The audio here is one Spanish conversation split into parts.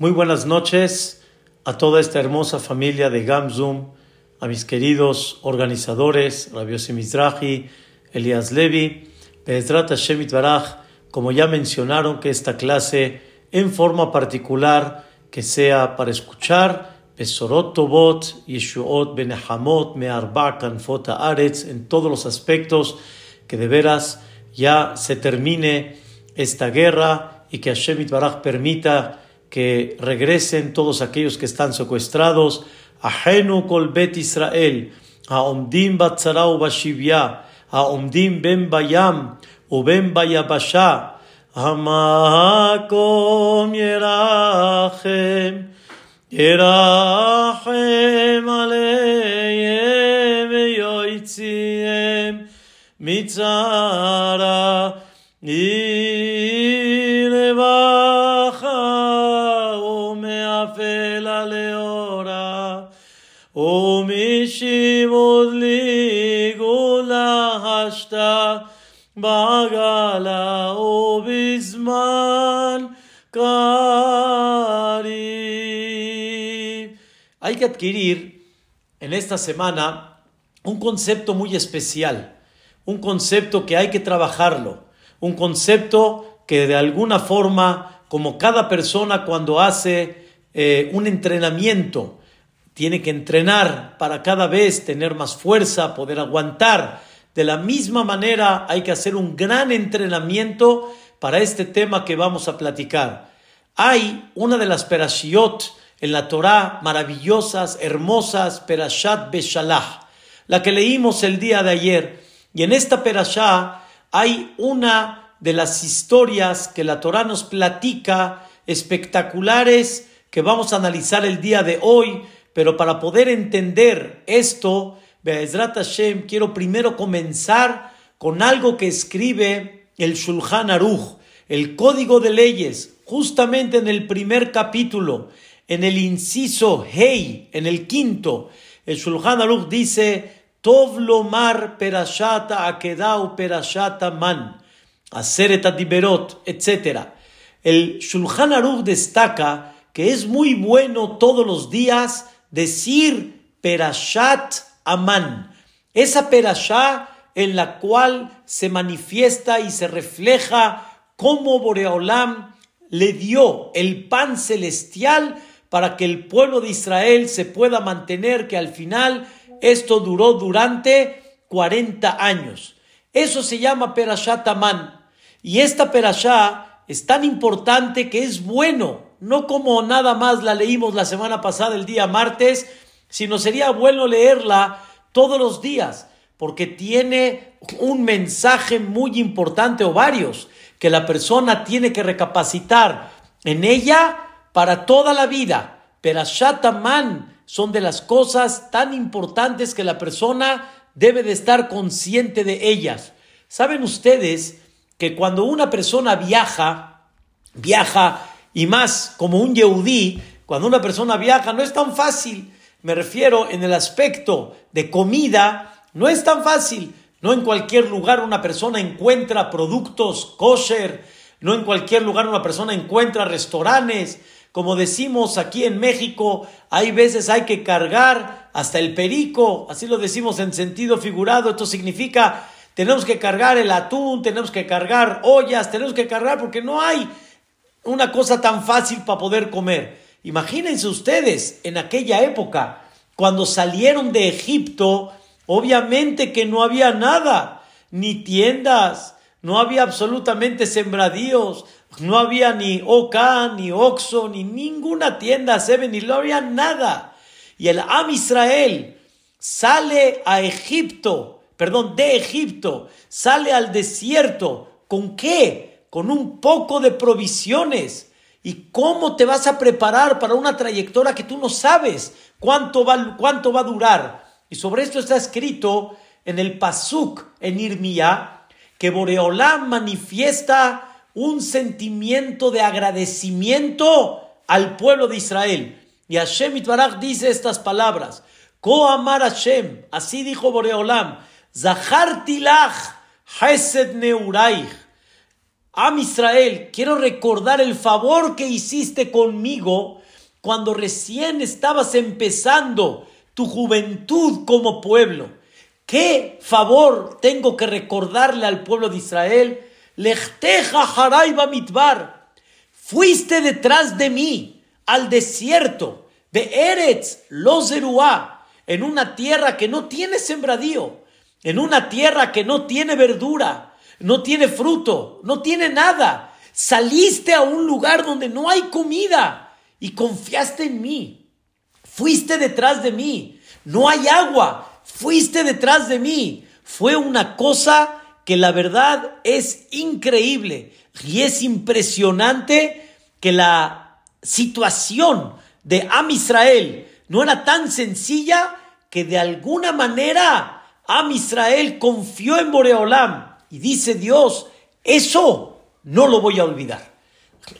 Muy buenas noches a toda esta hermosa familia de Gamzum, a mis queridos organizadores, Rabbi Mizrahi, Elias Levi, Bezrat Hashem Baraj, como ya mencionaron que esta clase en forma particular que sea para escuchar Besorot Tobot, Yeshuot Benehamot, Me'arba Kanfot Aretz, en todos los aspectos, que de veras ya se termine esta guerra y que Hashem Baraj permita que regresen todos aquellos que están secuestrados. Ahenu kol bet Israel, haomdim batzara bashivya, haomdim ben bayam, uben bayabasha, hamakom yerachem, yerachem aleim yoitziem, mitzara, Hay que adquirir en esta semana un concepto muy especial, un concepto que hay que trabajarlo, un concepto que de alguna forma, como cada persona cuando hace eh, un entrenamiento, tiene que entrenar para cada vez tener más fuerza, poder aguantar. De la misma manera hay que hacer un gran entrenamiento para este tema que vamos a platicar. Hay una de las perashiot en la Torá maravillosas, hermosas, perashat Beshalah, la que leímos el día de ayer. Y en esta perashá hay una de las historias que la Torá nos platica espectaculares que vamos a analizar el día de hoy pero para poder entender esto, Be'ezrat Hashem, quiero primero comenzar con algo que escribe el Shulchan Aruch, el Código de Leyes, justamente en el primer capítulo, en el inciso Hei, en el quinto, el Shulchan Aruch dice, Tov lomar perashata akedau perashata man, aseret diberot, etc. El Shulchan Aruch destaca que es muy bueno todos los días decir Perashat Amán. Esa Perashá en la cual se manifiesta y se refleja cómo Boreolam le dio el pan celestial para que el pueblo de Israel se pueda mantener, que al final esto duró durante 40 años. Eso se llama Perashat Amán. Y esta Perashá es tan importante que es bueno no como nada más la leímos la semana pasada, el día martes, sino sería bueno leerla todos los días, porque tiene un mensaje muy importante o varios que la persona tiene que recapacitar en ella para toda la vida. Pero Shataman son de las cosas tan importantes que la persona debe de estar consciente de ellas. ¿Saben ustedes que cuando una persona viaja, viaja y más como un yeudí, cuando una persona viaja, no es tan fácil. Me refiero en el aspecto de comida, no es tan fácil. No en cualquier lugar una persona encuentra productos kosher, no en cualquier lugar una persona encuentra restaurantes. Como decimos aquí en México, hay veces hay que cargar hasta el perico, así lo decimos en sentido figurado. Esto significa tenemos que cargar el atún, tenemos que cargar ollas, tenemos que cargar porque no hay una cosa tan fácil para poder comer. Imagínense ustedes en aquella época, cuando salieron de Egipto, obviamente que no había nada, ni tiendas, no había absolutamente sembradíos, no había ni Oka, ni Oxo, ni ninguna tienda, Seven, ni no había nada. Y el Am Israel sale a Egipto, perdón, de Egipto, sale al desierto. ¿Con qué? con un poco de provisiones. ¿Y cómo te vas a preparar para una trayectoria que tú no sabes cuánto va, cuánto va a durar? Y sobre esto está escrito en el Pasuk, en Irmía, que Boreolam manifiesta un sentimiento de agradecimiento al pueblo de Israel. Y Hashem Itbaraj dice estas palabras: Ko amar Hashem, así dijo Boreolam, Zahar tilach, Hesed neuraich Am Israel, quiero recordar el favor que hiciste conmigo cuando recién estabas empezando tu juventud como pueblo. ¿Qué favor tengo que recordarle al pueblo de Israel? Lechteja haraiba mitbar. Fuiste detrás de mí al desierto de Eretz Lozeruá, en una tierra que no tiene sembradío, en una tierra que no tiene verdura, no tiene fruto, no tiene nada. Saliste a un lugar donde no hay comida y confiaste en mí. Fuiste detrás de mí. No hay agua. Fuiste detrás de mí. Fue una cosa que la verdad es increíble y es impresionante que la situación de Am Israel no era tan sencilla que de alguna manera Am Israel confió en Boreolam y dice Dios, eso no lo voy a olvidar.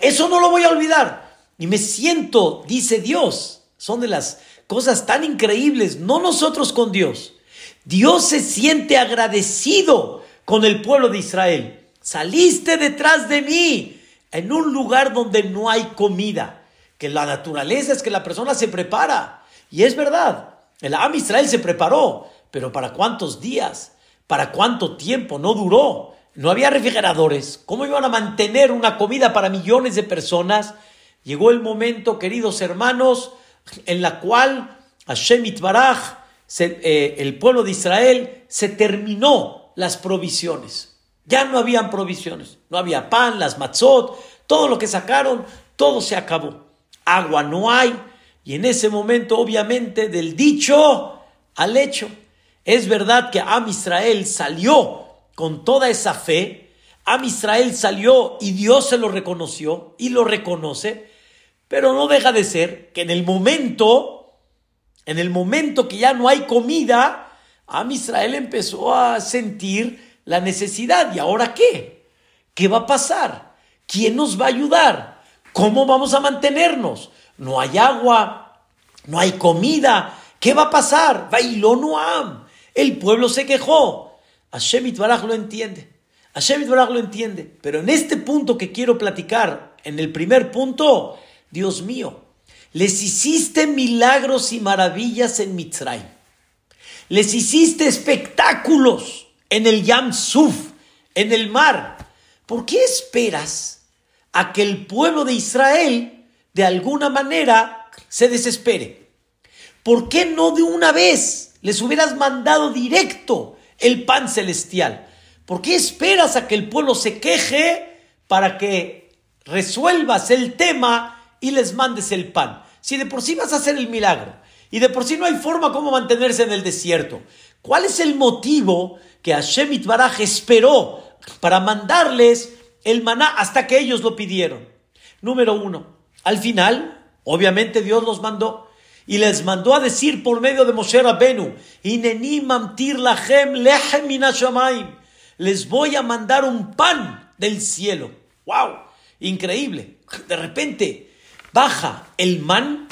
Eso no lo voy a olvidar. Y me siento, dice Dios, son de las cosas tan increíbles, no nosotros con Dios. Dios se siente agradecido con el pueblo de Israel. Saliste detrás de mí en un lugar donde no hay comida, que la naturaleza es que la persona se prepara. Y es verdad, el Am Israel se preparó, pero ¿para cuántos días? ¿Para cuánto tiempo? No duró. No había refrigeradores. ¿Cómo iban a mantener una comida para millones de personas? Llegó el momento, queridos hermanos, en la cual Hashem Itbaraj, eh, el pueblo de Israel, se terminó las provisiones. Ya no habían provisiones. No había pan, las matzot, todo lo que sacaron, todo se acabó. Agua no hay. Y en ese momento, obviamente, del dicho al hecho. Es verdad que Am Israel salió con toda esa fe, Am Israel salió y Dios se lo reconoció y lo reconoce, pero no deja de ser que en el momento, en el momento que ya no hay comida, Am Israel empezó a sentir la necesidad. ¿Y ahora qué? ¿Qué va a pasar? ¿Quién nos va a ayudar? ¿Cómo vamos a mantenernos? No hay agua, no hay comida. ¿Qué va a pasar? Bailó Noam. El pueblo se quejó. Hashem Itbaraj lo entiende. Hashem Itbaraj lo entiende. Pero en este punto que quiero platicar, en el primer punto, Dios mío, les hiciste milagros y maravillas en Mitzray. Les hiciste espectáculos en el Yam Suf, en el mar. ¿Por qué esperas a que el pueblo de Israel de alguna manera se desespere? ¿Por qué no de una vez les hubieras mandado directo el pan celestial. ¿Por qué esperas a que el pueblo se queje para que resuelvas el tema y les mandes el pan? Si de por sí vas a hacer el milagro y de por sí no hay forma como mantenerse en el desierto, ¿cuál es el motivo que Hashem Itbaraj esperó para mandarles el maná hasta que ellos lo pidieron? Número uno, al final, obviamente Dios los mandó y les mandó a decir por medio de Moshe Rabenu, les voy a mandar un pan del cielo. ¡Wow! Increíble. De repente baja el man,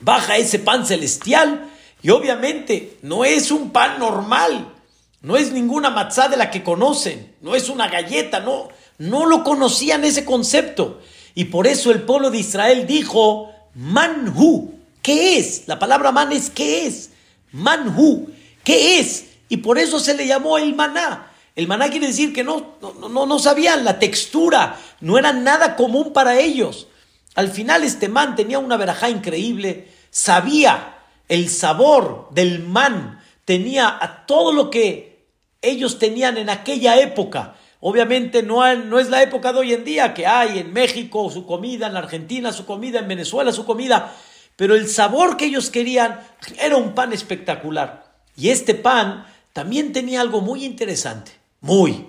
baja ese pan celestial y obviamente no es un pan normal, no es ninguna matzá de la que conocen, no es una galleta, no, no lo conocían ese concepto. Y por eso el pueblo de Israel dijo, manhu, ¿Qué es? La palabra man es ¿qué es? Manhu. ¿Qué es? Y por eso se le llamó el maná. El maná quiere decir que no, no, no, sabían la textura, no era nada común para ellos. Al final este man tenía una verajá increíble, sabía el sabor del man, tenía a todo lo que ellos tenían en aquella época. Obviamente no, no es la época de hoy en día que hay en México su comida, en Argentina su comida, en Venezuela su comida pero el sabor que ellos querían era un pan espectacular. Y este pan también tenía algo muy interesante, muy.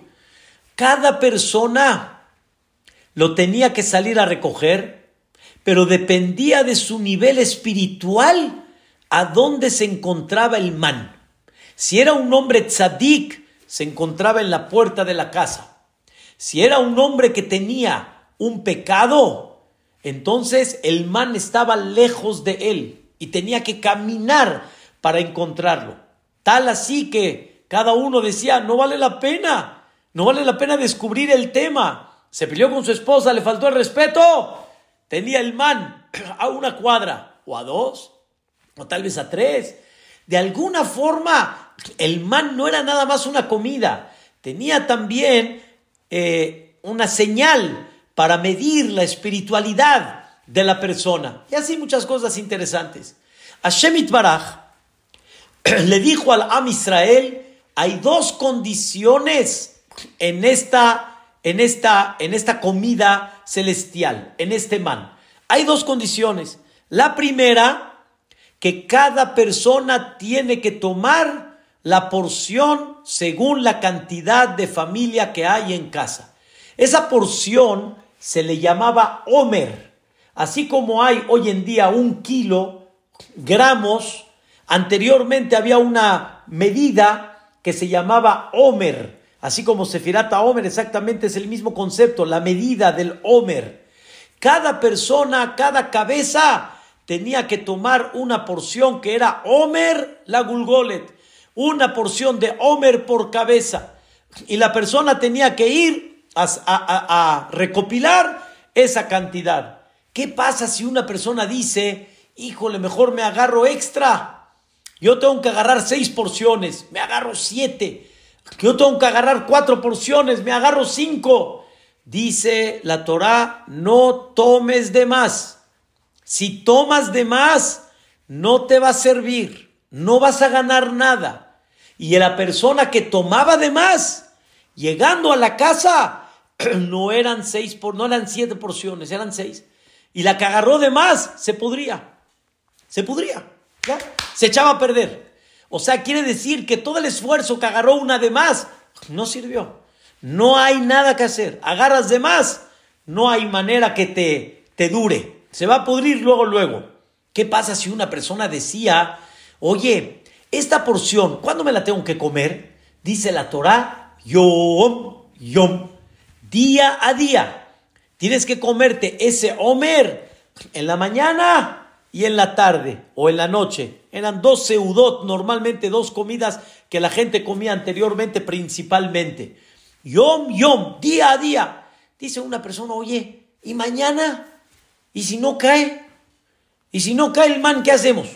Cada persona lo tenía que salir a recoger, pero dependía de su nivel espiritual a dónde se encontraba el man. Si era un hombre tzadik, se encontraba en la puerta de la casa. Si era un hombre que tenía un pecado, entonces el man estaba lejos de él y tenía que caminar para encontrarlo. Tal así que cada uno decía, no vale la pena, no vale la pena descubrir el tema. se peleó con su esposa, le faltó el respeto, tenía el man a una cuadra o a dos, o tal vez a tres. De alguna forma, el man no era nada más una comida, tenía también eh, una señal para medir la espiritualidad de la persona. Y así muchas cosas interesantes. Shemit Baraj le dijo al Am Israel, hay dos condiciones en esta en esta, en esta comida celestial, en este man. Hay dos condiciones. La primera, que cada persona tiene que tomar la porción según la cantidad de familia que hay en casa. Esa porción se le llamaba Homer. Así como hay hoy en día un kilo, gramos, anteriormente había una medida que se llamaba Homer Así como Sefirata Omer, exactamente es el mismo concepto, la medida del Omer. Cada persona, cada cabeza tenía que tomar una porción que era Omer la Gulgolet, una porción de Omer por cabeza. Y la persona tenía que ir a, a recopilar esa cantidad. ¿Qué pasa si una persona dice, híjole, mejor me agarro extra? Yo tengo que agarrar seis porciones, me agarro siete yo tengo que agarrar cuatro porciones, me agarro cinco. Dice la Torá, no tomes de más. Si tomas de más, no te va a servir, no vas a ganar nada. Y la persona que tomaba de más, llegando a la casa, no eran seis, por, no eran siete porciones, eran seis. Y la que agarró de más, se podría. Se podría. ¿ya? Se echaba a perder. O sea, quiere decir que todo el esfuerzo que agarró una de más no sirvió. No hay nada que hacer. Agarras de más, no hay manera que te, te dure. Se va a pudrir luego, luego. ¿Qué pasa si una persona decía, oye, esta porción, ¿cuándo me la tengo que comer? Dice la Torah, yom, yom, día a día. Tienes que comerte ese Homer en la mañana y en la tarde o en la noche. Eran dos seudot, normalmente dos comidas que la gente comía anteriormente principalmente. Yom, yom, día a día. Dice una persona, oye, ¿y mañana? ¿Y si no cae? ¿Y si no cae el man, qué hacemos?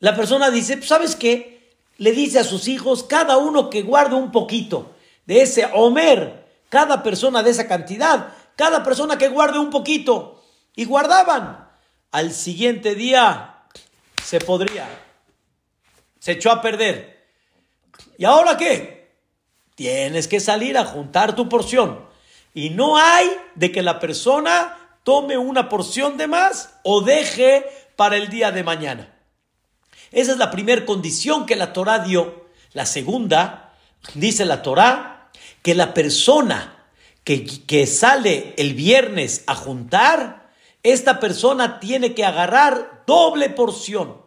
La persona dice, pues, ¿sabes qué? Le dice a sus hijos, cada uno que guarde un poquito de ese Homer, cada persona de esa cantidad, cada persona que guarde un poquito. Y guardaban al siguiente día se podría. Se echó a perder. ¿Y ahora qué? Tienes que salir a juntar tu porción. Y no hay de que la persona tome una porción de más o deje para el día de mañana. Esa es la primera condición que la Torah dio. La segunda, dice la Torah, que la persona que, que sale el viernes a juntar, esta persona tiene que agarrar doble porción,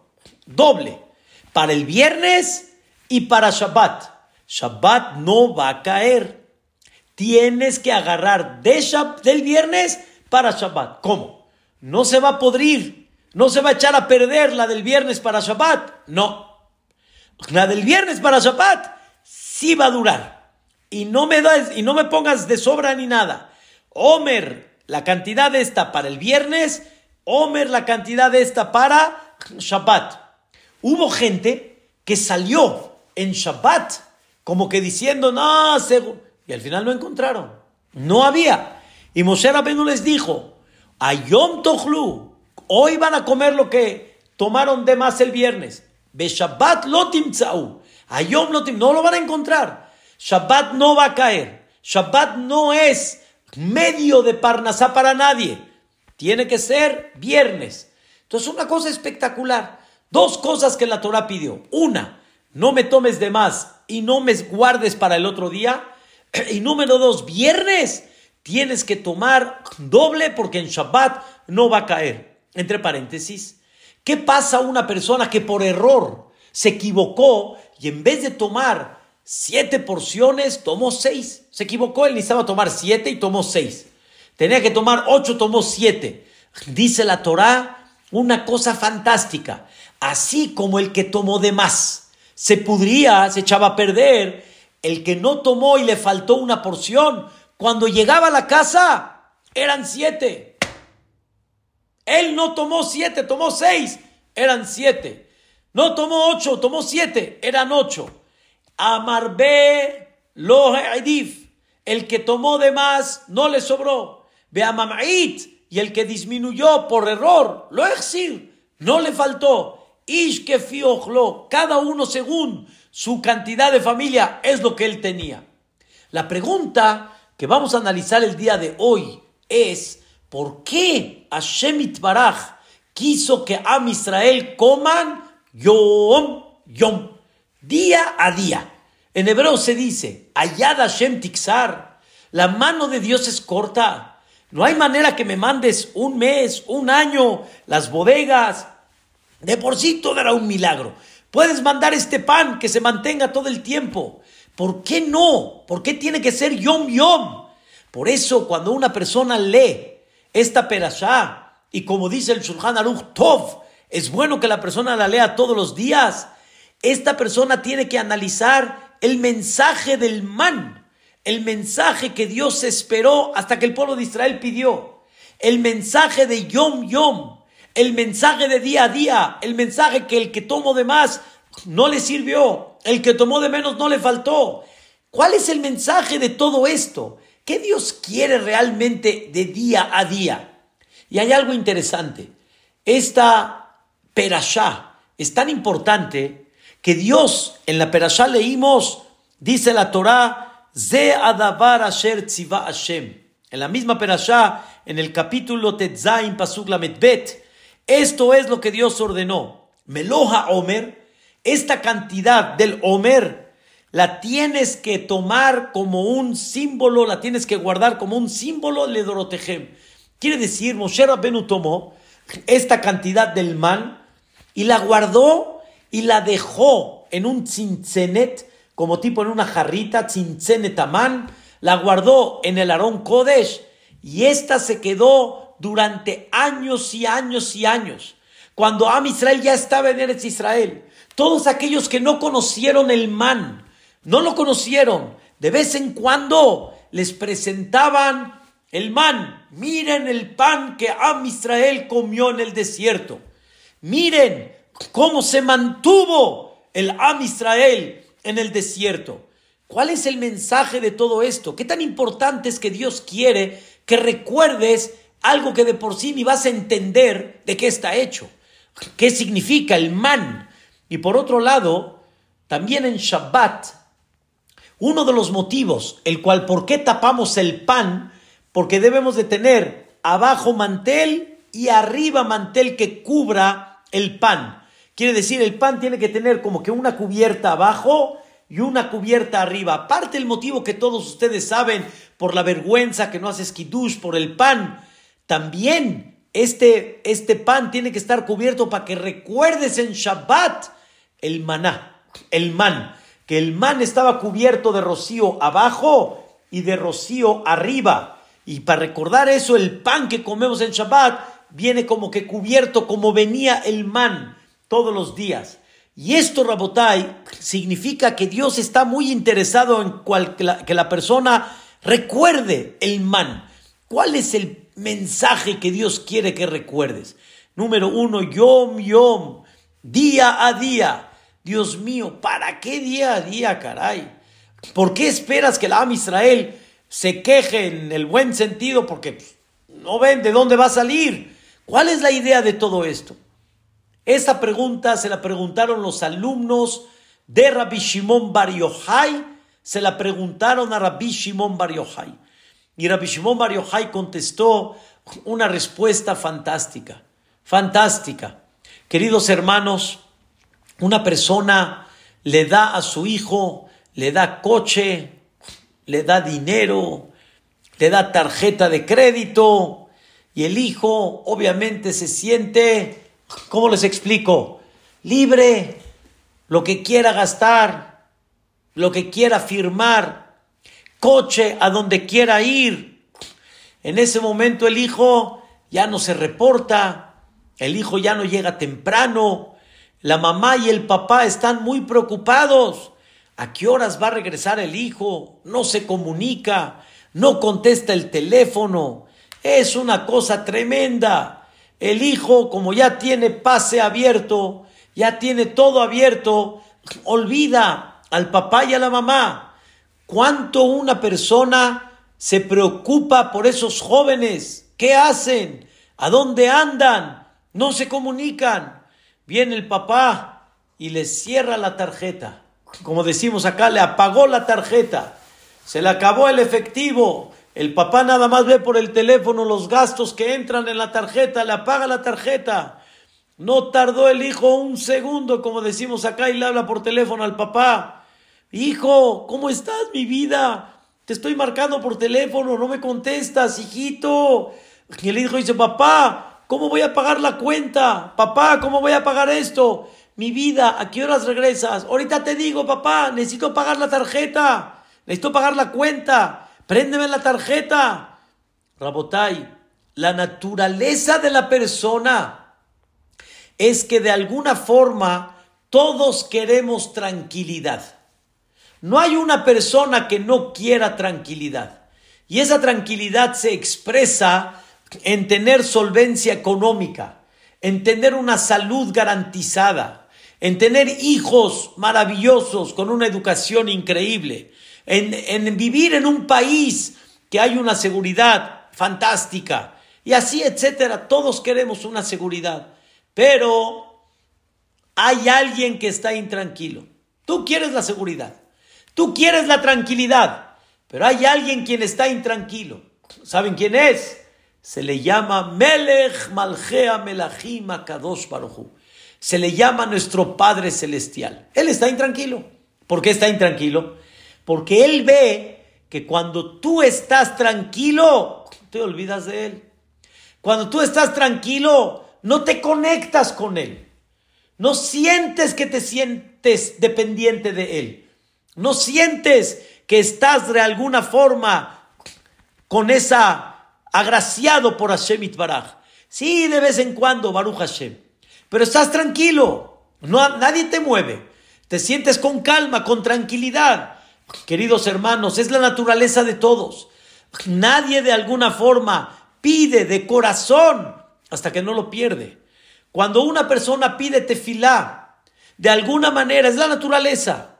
doble, para el viernes y para Shabbat. Shabbat no va a caer. Tienes que agarrar de del viernes para Shabbat. ¿Cómo? No se va a podrir, no se va a echar a perder la del viernes para Shabbat. No. La del viernes para Shabbat sí va a durar. Y no me das, y no me pongas de sobra ni nada. Omer, la cantidad esta para el viernes, Omer la cantidad esta para Shabbat. Hubo gente que salió en Shabbat como que diciendo, no, y al final no encontraron. No había. Y Moshe Rabbeinu les dijo, a Yom Tochlu, hoy van a comer lo que tomaron de más el viernes. Be Shabbat lo timtzau. A Yom no lo van a encontrar. Shabbat no va a caer. Shabbat no es medio de Parnasá para nadie. Tiene que ser viernes. Entonces, una cosa espectacular. Dos cosas que la Torah pidió. Una, no me tomes de más y no me guardes para el otro día. Y número dos, viernes tienes que tomar doble porque en Shabbat no va a caer. Entre paréntesis, ¿qué pasa a una persona que por error se equivocó y en vez de tomar siete porciones, tomó seis. Se equivocó, él necesitaba tomar siete y tomó seis. Tenía que tomar ocho, tomó siete. Dice la Torá una cosa fantástica. Así como el que tomó de más se pudría, se echaba a perder, el que no tomó y le faltó una porción, cuando llegaba a la casa, eran siete. Él no tomó siete, tomó seis, eran siete. No tomó ocho, tomó siete, eran ocho. Amarbe lo edif. El que tomó de más no le sobró. A y el que disminuyó por error, lo exir, no le faltó. Ish que fiojlo, cada uno según su cantidad de familia es lo que él tenía. La pregunta que vamos a analizar el día de hoy es ¿por qué Hashem Baraj quiso que Am Israel coman yom yom, día a día? En hebreo se dice, Ayad Hashem Tixar, la mano de Dios es corta. No hay manera que me mandes un mes, un año, las bodegas. De por sí todo era un milagro. Puedes mandar este pan que se mantenga todo el tiempo. ¿Por qué no? ¿Por qué tiene que ser yom yom? Por eso cuando una persona lee esta perashá y como dice el Shulchan Aruch Tov, es bueno que la persona la lea todos los días. Esta persona tiene que analizar el mensaje del man, el mensaje que Dios esperó hasta que el pueblo de Israel pidió, el mensaje de yom yom, el mensaje de día a día, el mensaje que el que tomó de más no le sirvió, el que tomó de menos no le faltó. ¿Cuál es el mensaje de todo esto? ¿Qué Dios quiere realmente de día a día? Y hay algo interesante. Esta perashá es tan importante que Dios, en la perashá leímos, dice la Torá, Ze adavar asher Hashem. En la misma perashá, en el capítulo Tetzain Pasuk Bet, esto es lo que Dios ordenó. Meloja Omer, esta cantidad del Omer la tienes que tomar como un símbolo, la tienes que guardar como un símbolo de Dorotejem. Quiere decir, Moshe Rabbenu tomó esta cantidad del man y la guardó y la dejó en un tzintzenet, como tipo en una jarrita, tzintzenet amán, la guardó en el Arón Kodesh y esta se quedó durante años y años y años. Cuando Am Israel ya estaba en Eretz Israel, todos aquellos que no conocieron el man, no lo conocieron, de vez en cuando les presentaban el man. Miren el pan que Am Israel comió en el desierto. Miren cómo se mantuvo el Am Israel en el desierto. ¿Cuál es el mensaje de todo esto? ¿Qué tan importante es que Dios quiere que recuerdes algo que de por sí ni vas a entender de qué está hecho, qué significa el man. Y por otro lado, también en Shabbat, uno de los motivos, el cual por qué tapamos el pan, porque debemos de tener abajo mantel y arriba mantel que cubra el pan. Quiere decir, el pan tiene que tener como que una cubierta abajo y una cubierta arriba. Aparte el motivo que todos ustedes saben por la vergüenza que no haces kiddush por el pan, también este, este pan tiene que estar cubierto para que recuerdes en Shabbat el maná, el man, que el man estaba cubierto de rocío abajo y de rocío arriba. Y para recordar eso, el pan que comemos en Shabbat viene como que cubierto como venía el man todos los días. Y esto, Rabotai, significa que Dios está muy interesado en que, la, que la persona recuerde el man. ¿Cuál es el mensaje que Dios quiere que recuerdes. Número uno, yom, yom, día a día. Dios mío, ¿para qué día a día, caray? ¿Por qué esperas que la Am Israel se queje en el buen sentido? Porque no ven de dónde va a salir. ¿Cuál es la idea de todo esto? Esta pregunta se la preguntaron los alumnos de Rabbi Shimon Bar Yochai, se la preguntaron a Rabbi Shimon Bar Yochai. Y Rabbi Shimon Bar contestó una respuesta fantástica, fantástica. Queridos hermanos, una persona le da a su hijo, le da coche, le da dinero, le da tarjeta de crédito y el hijo obviamente se siente, ¿cómo les explico? Libre, lo que quiera gastar, lo que quiera firmar, coche a donde quiera ir. En ese momento el hijo ya no se reporta, el hijo ya no llega temprano, la mamá y el papá están muy preocupados. ¿A qué horas va a regresar el hijo? No se comunica. no contesta el teléfono. Es una cosa tremenda. El hijo, como ya tiene pase abierto, ya tiene todo abierto, olvida al papá y a la mamá. ¿Cuánto una persona se preocupa por esos jóvenes? ¿Qué hacen? ¿A dónde andan? No se comunican. Viene el papá y le cierra la tarjeta. Como decimos acá, le apagó la tarjeta. Se le acabó el efectivo. El papá nada más ve por el teléfono los gastos que entran en la tarjeta, le apaga la tarjeta. No tardó el hijo un segundo, como decimos acá, y le habla por teléfono al papá. Hijo, ¿cómo estás, mi vida? Te estoy marcando por teléfono, no me contestas, hijito. Y el hijo dice, papá, ¿cómo voy a pagar la cuenta? Papá, ¿cómo voy a pagar esto? Mi vida, ¿a qué horas regresas? Ahorita te digo, papá, necesito pagar la tarjeta. Necesito pagar la cuenta. Préndeme la tarjeta. Rabotai, la naturaleza de la persona es que de alguna forma todos queremos tranquilidad. No hay una persona que no quiera tranquilidad. Y esa tranquilidad se expresa en tener solvencia económica, en tener una salud garantizada, en tener hijos maravillosos con una educación increíble, en, vivir en un país que hay una seguridad fantástica y así, etcétera. Todos queremos una seguridad. Pero hay alguien que está intranquilo. Tú quieres la seguridad. Tú quieres la tranquilidad. Pero hay alguien quien está intranquilo. ¿Saben quién es? Se le llama Melech Malchea Melachim Akadosh Baruchu. Se le llama nuestro Padre Celestial. Él está intranquilo. ¿Por qué está intranquilo? Porque él ve que cuando tú estás tranquilo, te olvidas de él. Cuando tú estás tranquilo, no te conectas con Él. No sientes que te sientes dependiente de Él. No sientes que estás de alguna forma con esa agraciado por Hashem Itbaraj. Sí, de vez en cuando, Baruch Hashem. Pero estás tranquilo. No, nadie te mueve. Te sientes con calma, con tranquilidad. Queridos hermanos, es la naturaleza de todos. Nadie de alguna forma pide de corazón hasta que no lo pierde. Cuando una persona pide tefilá, de alguna manera, es la naturaleza.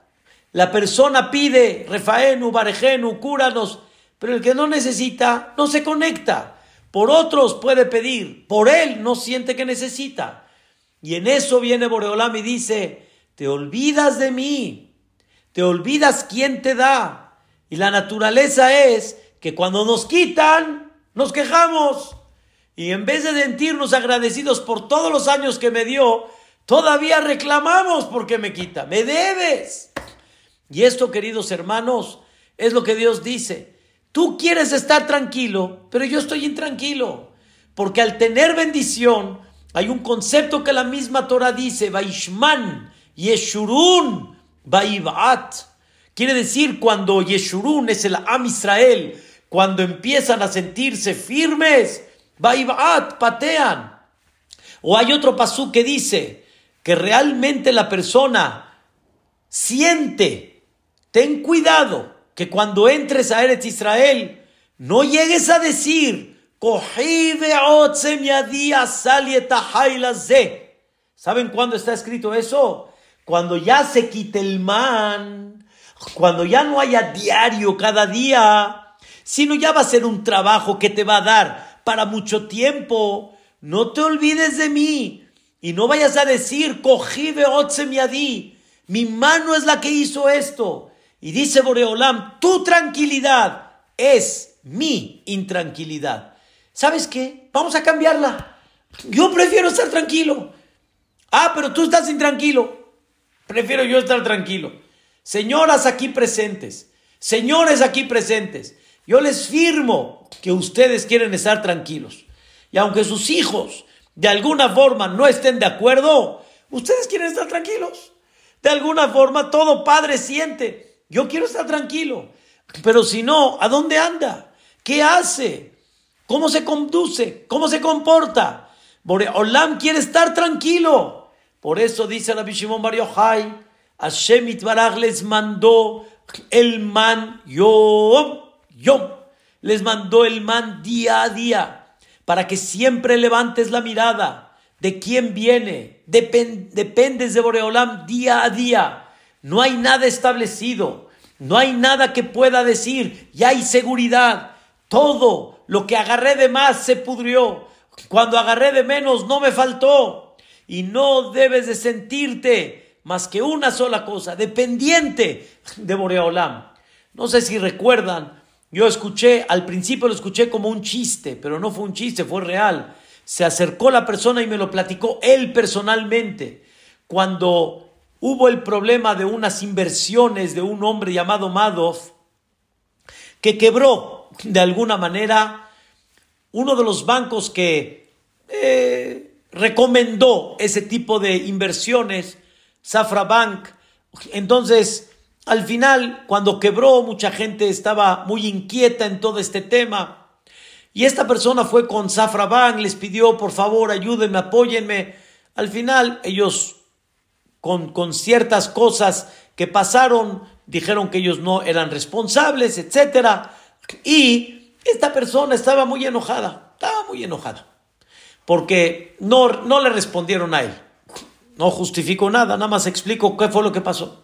La persona pide refaenu, barejenu, cúranos, pero el que no necesita no se conecta. Por otros puede pedir, por él no siente que necesita. Y en eso viene Boreolam y dice, te olvidas de mí, te olvidas quién te da. Y la naturaleza es que cuando nos quitan, nos quejamos. Y en vez de sentirnos agradecidos por todos los años que me dio, todavía reclamamos porque me quita. Me debes. Y esto, queridos hermanos, es lo que Dios dice. Tú quieres estar tranquilo, pero yo estoy intranquilo. Porque al tener bendición, hay un concepto que la misma Torah dice, Vaishman, Yeshurun, Vaivat. Quiere decir, cuando Yeshurun es el Am Israel, cuando empiezan a sentirse firmes, Baibat, patean. O hay otro pasú que dice que realmente la persona siente, ten cuidado, que cuando entres a Eretz Israel, no llegues a decir, ¿Saben cuándo está escrito eso? Cuando ya se quite el man, cuando ya no haya diario cada día, sino ya va a ser un trabajo que te va a dar para mucho tiempo. No te olvides de mí. Y no vayas a decir, cogí mi Mi mano es la que hizo esto. Y dice Boreolam, tu tranquilidad es mi intranquilidad. ¿Sabes qué? Vamos a cambiarla. Yo prefiero estar tranquilo. Ah, pero tú estás intranquilo. Prefiero yo estar tranquilo. Señoras aquí presentes, señores aquí presentes, yo les firmo que ustedes quieren estar tranquilos. Y aunque sus hijos de alguna forma no estén de acuerdo, ustedes quieren estar tranquilos. De alguna forma todo padre siente, yo quiero estar tranquilo. Pero si no, ¿a dónde anda? ¿Qué hace? ¿Cómo se conduce? ¿Cómo se comporta? Olam quiere estar tranquilo. Por eso dice la Shimon Bar Yochai, Hashem Itbaraj les mandó el man Yom Yom. les mandó el man día a día para que siempre levantes la mirada de quién viene. dependes de Boreolam día a día. No hay nada establecido. No hay nada que pueda decir. Ya hay seguridad. Todo lo que agarré de más se pudrió. Cuando agarré de menos no me faltó. Y no debes de sentirte más que una sola cosa, dependiente de Boreolam. No sé si recuerdan, yo escuché, al principio lo escuché como un chiste, pero no fue un chiste, fue real. Se acercó la persona y me lo platicó él personalmente. Cuando hubo el problema de unas inversiones de un hombre llamado Madoff, que quebró de alguna manera uno de los bancos que eh, recomendó ese tipo de inversiones, Safra Bank. Entonces, al final, cuando quebró, mucha gente estaba muy inquieta en todo este tema. Y esta persona fue con Safra Bank, les pidió, por favor, ayúdenme, apóyenme. Al final, ellos, con, con ciertas cosas que pasaron, dijeron que ellos no eran responsables, etc. Y esta persona estaba muy enojada, estaba muy enojada, porque no, no le respondieron a él. No justifico nada, nada más explico qué fue lo que pasó.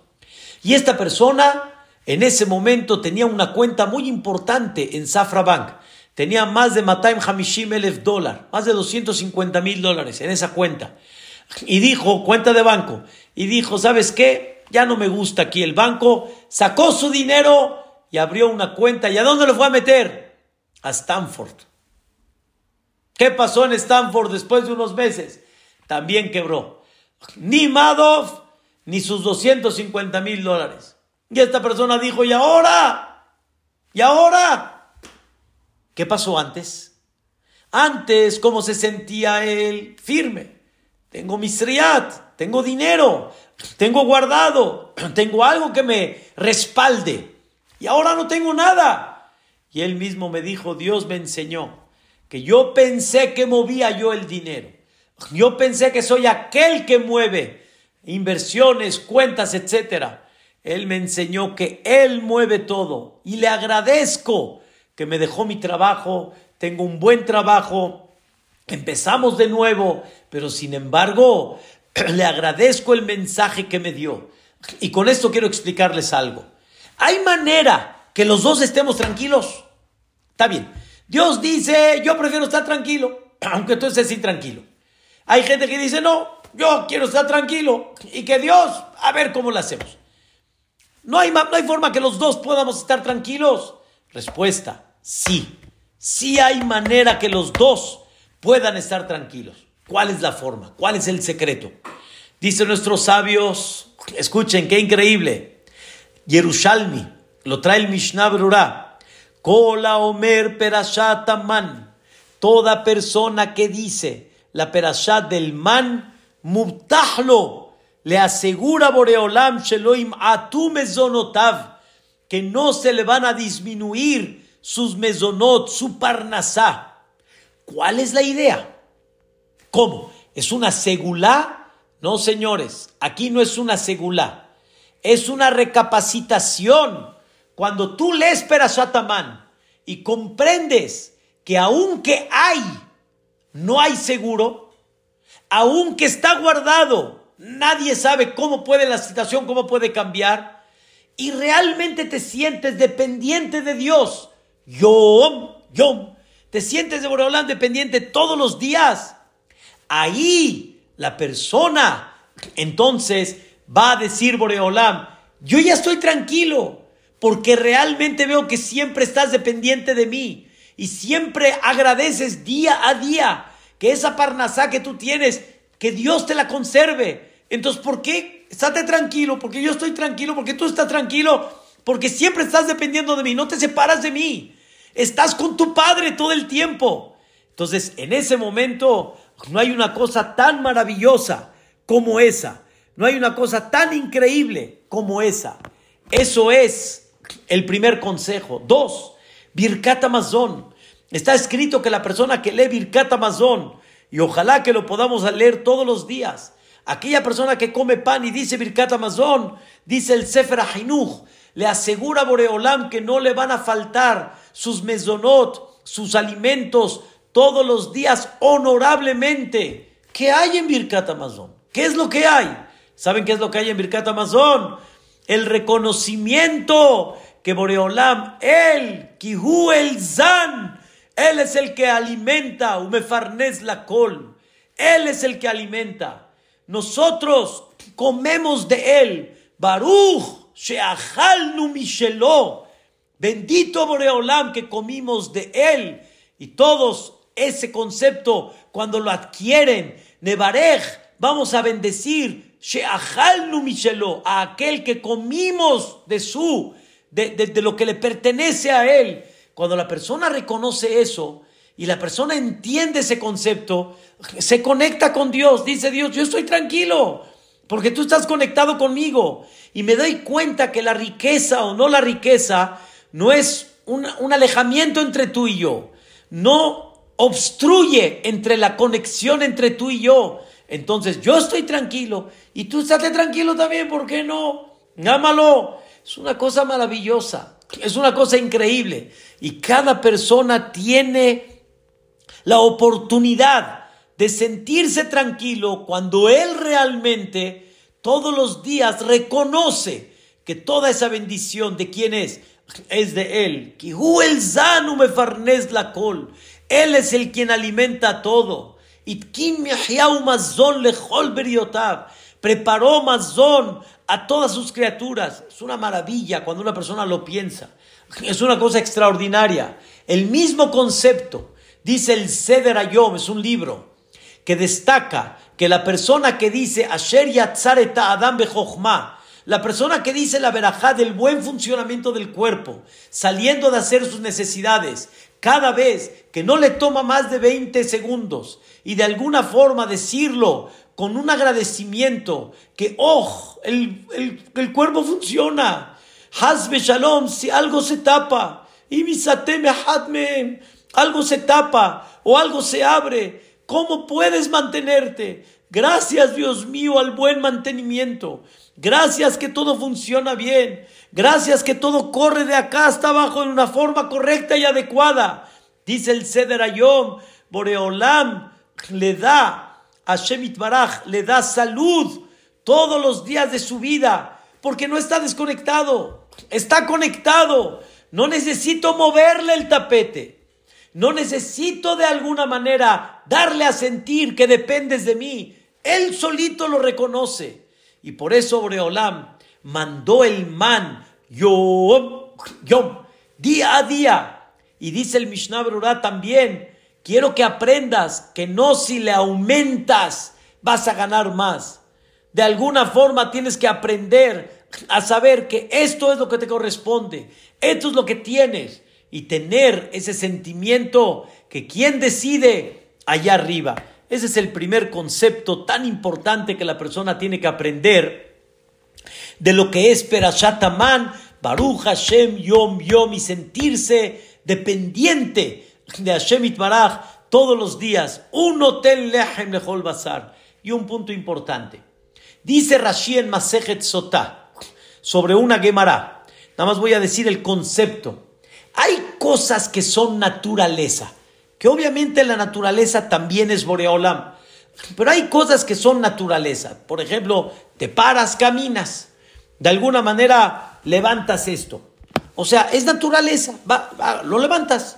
Y esta persona en ese momento tenía una cuenta muy importante en Safra Bank. Tenía más de Mataim Hamishim Elef dólar, más de 250 mil dólares en esa cuenta. Y dijo, cuenta de banco, y dijo, ¿sabes qué? Ya no me gusta aquí el banco. Sacó su dinero y abrió una cuenta. ¿Y a dónde lo fue a meter? A Stanford. ¿Qué pasó en Stanford después de unos meses? También quebró ni Madoff, ni sus 250 mil dólares. Y esta persona dijo, ¿y ahora? ¿Y ahora? ¿Qué pasó antes? Antes, ¿cómo se sentía él? Firme. Tengo misriat, tengo dinero, tengo guardado, tengo algo que me respalde. Y ahora no tengo nada. Y él mismo me dijo, Dios me enseñó que yo pensé que movía yo el dinero. Yo pensé que soy aquel que mueve inversiones, cuentas, etcétera. Él me enseñó que Él mueve todo y le agradezco que me dejó mi trabajo, tengo un buen trabajo, empezamos de nuevo, pero sin embargo le agradezco el mensaje que me dio. Y con esto quiero explicarles algo. Hay manera que los dos estemos tranquilos. Está bien. Dios dice, yo prefiero estar tranquilo, aunque tú estés intranquilo. Hay gente que dice, no, yo quiero estar tranquilo y que Dios, a ver cómo lo hacemos. No hay, no hay forma que los dos podamos estar tranquilos. Respuesta, sí. Sí hay manera que los dos puedan estar tranquilos. ¿Cuál es la forma? ¿Cuál es el secreto? Dicen nuestros sabios, escuchen, qué increíble. Yerushalmi, lo trae el Mishnah Brura. Kola Omer Perashataman. Toda persona que dice, la perashá del man, mubtahlo, le asegura Boreolam Sheloim tu mezonotav, que no se le van a disminuir sus mezonot, su parnasá. ¿Cuál es la idea? ¿Cómo? ¿Es una segulá? No, señores, aquí no es una segulá. Es una recapacitación. Cuando tú lees Perashat y comprendes que aunque hay no hay seguro, aunque está guardado, nadie sabe cómo puede la situación, cómo puede cambiar, y realmente te sientes dependiente de Dios. Yom, yom, te sientes de Boreolán dependiente todos los días. Ahí la persona entonces va a decir Boreolam, yo ya estoy tranquilo, porque realmente veo que siempre estás dependiente de mí y siempre agradeces día a día que esa parnasá que tú tienes, que Dios te la conserve. Entonces, ¿por qué? Estate tranquilo, porque yo estoy tranquilo, porque tú estás tranquilo, porque siempre estás dependiendo de mí, no te separas de mí. Estás con tu Padre todo el tiempo. Entonces, en ese momento, no hay una cosa tan maravillosa como esa. No hay una cosa tan increíble como esa. Eso es el primer consejo. Dos, Birkat Amazon. Está escrito que la persona que lee Birkat Amazon, y ojalá que lo podamos leer todos los días, aquella persona que come pan y dice Birkat Amazon, dice el Sefer Ahinuch, le asegura a Boreolam que no le van a faltar sus mesonot, sus alimentos, todos los días honorablemente. ¿Qué hay en Birkat Amazon? ¿Qué es lo que hay? ¿Saben qué es lo que hay en Birkat Amazon? El reconocimiento que Boreolam, él, Kihu el Zan, él es el que alimenta, Umefarnes la col, él es el que alimenta. Nosotros comemos de él. Baruch, Sheachalnu Mishelo. Bendito Boreolam que comimos de él. Y todos ese concepto, cuando lo adquieren, Nebarej, vamos a bendecir Sheachalnu Mishelo, a aquel que comimos de su, de, de lo que le pertenece a él. Cuando la persona reconoce eso y la persona entiende ese concepto, se conecta con Dios. Dice Dios, yo estoy tranquilo porque tú estás conectado conmigo. Y me doy cuenta que la riqueza o no la riqueza no es un, un alejamiento entre tú y yo. No obstruye entre la conexión entre tú y yo. Entonces yo estoy tranquilo y tú estate tranquilo también, ¿por qué no? Ámalo. Es una cosa maravillosa, es una cosa increíble. Y cada persona tiene la oportunidad de sentirse tranquilo cuando él realmente todos los días reconoce que toda esa bendición de quién es, es de él. la. Él es el quien alimenta todo. Preparó mazón a todas sus criaturas. Es una maravilla cuando una persona lo piensa. Es una cosa extraordinaria. El mismo concepto, dice el Seder Ayom, es un libro que destaca que la persona que dice Asher Yatzareta Adam Bejochma, la persona que dice la verajá del buen funcionamiento del cuerpo, saliendo de hacer sus necesidades, cada vez que no le toma más de 20 segundos y de alguna forma decirlo con un agradecimiento que, oh, el, el, cuerpo funciona. Hazbe shalom, si algo se tapa, y algo se tapa o algo se abre, ¿cómo puedes mantenerte? Gracias, Dios mío, al buen mantenimiento. Gracias que todo funciona bien. Gracias que todo corre de acá hasta abajo en una forma correcta y adecuada. Dice el Seder Ayom, Boreolam le da a Shemit Baraj, le da salud todos los días de su vida, porque no está desconectado, está conectado. No necesito moverle el tapete. No necesito de alguna manera darle a sentir que dependes de mí. Él solito lo reconoce. Y por eso Boreolam mandó el man yom, yom, día a día. Y dice el Mishnah Berurah también, quiero que aprendas que no si le aumentas vas a ganar más. De alguna forma tienes que aprender a saber que esto es lo que te corresponde, esto es lo que tienes y tener ese sentimiento que quien decide allá arriba. Ese es el primer concepto tan importante que la persona tiene que aprender de lo que es Perashat Baruch Hashem Yom Yom y sentirse dependiente de Hashem Itbaraj todos los días. Un hotel lechem lechol bazar. Y un punto importante. Dice Rashi en Masejet Sotah sobre una Gemara. Nada más voy a decir el concepto. Hay cosas que son naturaleza, que obviamente la naturaleza también es Boreolam. Pero hay cosas que son naturaleza. Por ejemplo, te paras, caminas de alguna manera levantas esto. O sea, es naturaleza, va, lo levantas.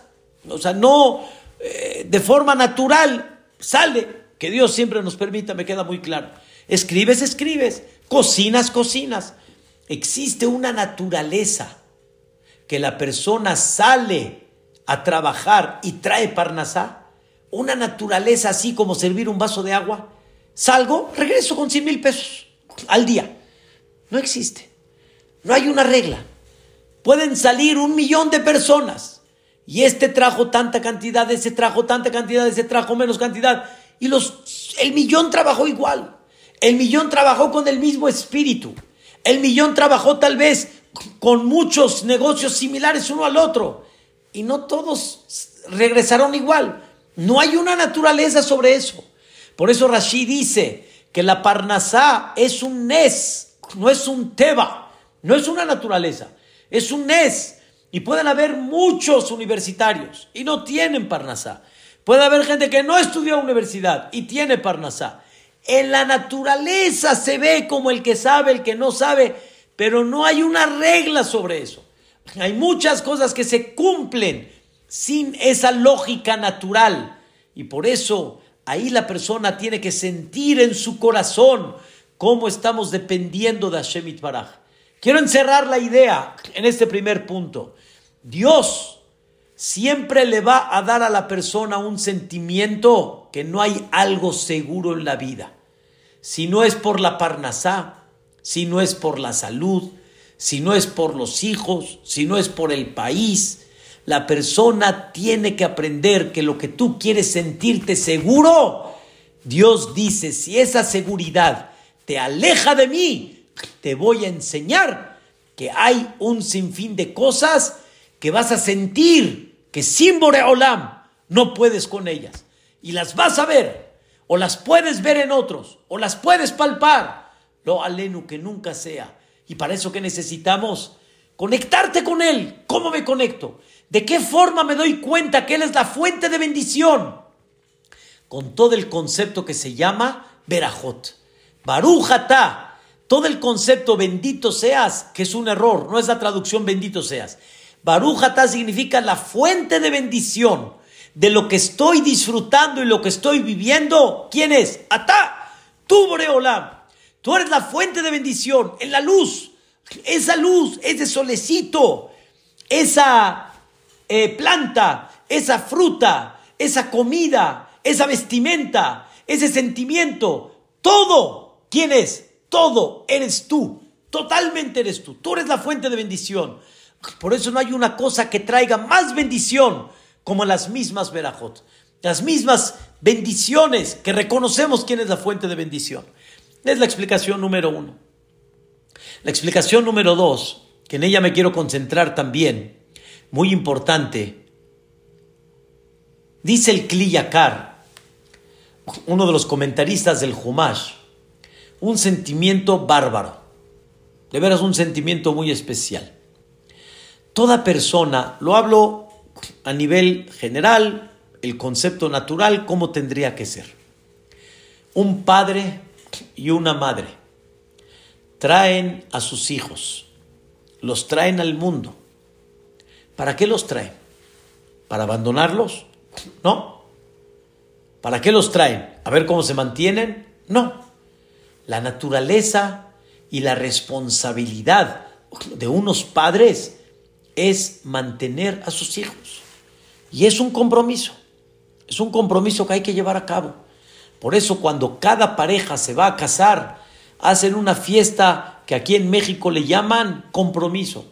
O sea, no eh, de forma natural sale. Que Dios siempre nos permita, me queda muy claro. Escribes, escribes. Cocinas, cocinas. Existe una naturaleza que la persona sale a trabajar y trae parnasá. Una naturaleza así como servir un vaso de agua. Salgo, regreso con 100 mil pesos al día. No existe. No hay una regla. Pueden salir un millón de personas y este trajo tanta cantidad, ese trajo tanta cantidad, ese trajo menos cantidad. Y los, el millón trabajó igual. El millón trabajó con el mismo espíritu. El millón trabajó tal vez con muchos negocios similares uno al otro. Y no todos regresaron igual. No hay una naturaleza sobre eso. Por eso Rashid dice que la Parnasá es un Nes no es un teba, no es una naturaleza, es un nes. Y pueden haber muchos universitarios y no tienen Parnasá. Puede haber gente que no estudió universidad y tiene Parnasá. En la naturaleza se ve como el que sabe, el que no sabe, pero no hay una regla sobre eso. Hay muchas cosas que se cumplen sin esa lógica natural. Y por eso ahí la persona tiene que sentir en su corazón cómo estamos dependiendo de Hashem Baraj. Quiero encerrar la idea en este primer punto. Dios siempre le va a dar a la persona un sentimiento que no hay algo seguro en la vida. Si no es por la parnasá, si no es por la salud, si no es por los hijos, si no es por el país, la persona tiene que aprender que lo que tú quieres sentirte seguro, Dios dice, si esa seguridad te aleja de mí, te voy a enseñar que hay un sinfín de cosas que vas a sentir que sin Boreolam no puedes con ellas. Y las vas a ver, o las puedes ver en otros, o las puedes palpar. Lo alenu que nunca sea. Y para eso que necesitamos conectarte con Él. ¿Cómo me conecto? ¿De qué forma me doy cuenta que Él es la fuente de bendición? Con todo el concepto que se llama Berajot. Barujata. Todo el concepto bendito seas, que es un error, no es la traducción bendito seas. Barujata significa la fuente de bendición de lo que estoy disfrutando y lo que estoy viviendo. ¿Quién es? Ata, tú Boreolam. Tú eres la fuente de bendición, en la luz. Esa luz, ese solecito, esa eh, planta, esa fruta, esa comida, esa vestimenta, ese sentimiento, todo, ¿quién es? Todo eres tú, totalmente eres tú. Tú eres la fuente de bendición. Por eso no hay una cosa que traiga más bendición como las mismas verajot, las mismas bendiciones que reconocemos quién es la fuente de bendición. Es la explicación número uno. La explicación número dos, que en ella me quiero concentrar también, muy importante, dice el Kliyakar, uno de los comentaristas del Humash, un sentimiento bárbaro, de veras un sentimiento muy especial. Toda persona, lo hablo a nivel general, el concepto natural, cómo tendría que ser. Un padre y una madre traen a sus hijos, los traen al mundo. ¿Para qué los traen? ¿Para abandonarlos? No. ¿Para qué los traen? ¿A ver cómo se mantienen? No. La naturaleza y la responsabilidad de unos padres es mantener a sus hijos. Y es un compromiso. Es un compromiso que hay que llevar a cabo. Por eso cuando cada pareja se va a casar, hacen una fiesta que aquí en México le llaman compromiso.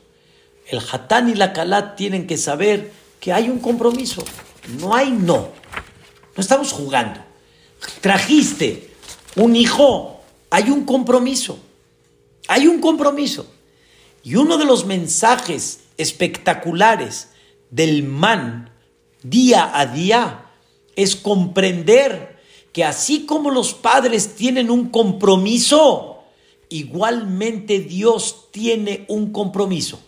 El hatán y la calat tienen que saber que hay un compromiso. No hay no. No estamos jugando. Trajiste un hijo, hay un compromiso. Hay un compromiso. Y uno de los mensajes espectaculares del man día a día es comprender que así como los padres tienen un compromiso, igualmente Dios tiene un compromiso.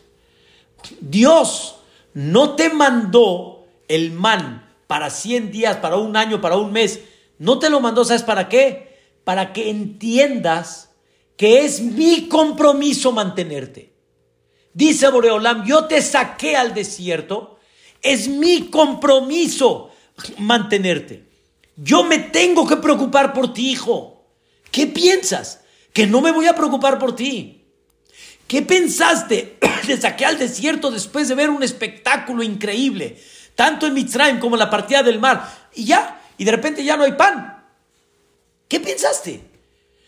Dios no te mandó el man para 100 días, para un año, para un mes. No te lo mandó, ¿sabes para qué? Para que entiendas que es mi compromiso mantenerte. Dice Boreolam, yo te saqué al desierto, es mi compromiso mantenerte. Yo me tengo que preocupar por ti, hijo. ¿Qué piensas? Que no me voy a preocupar por ti. ¿Qué pensaste? Te saqué al desierto después de ver un espectáculo increíble, tanto en Mitzrayim como en la partida del mar. Y ya, y de repente ya no hay pan. ¿Qué pensaste?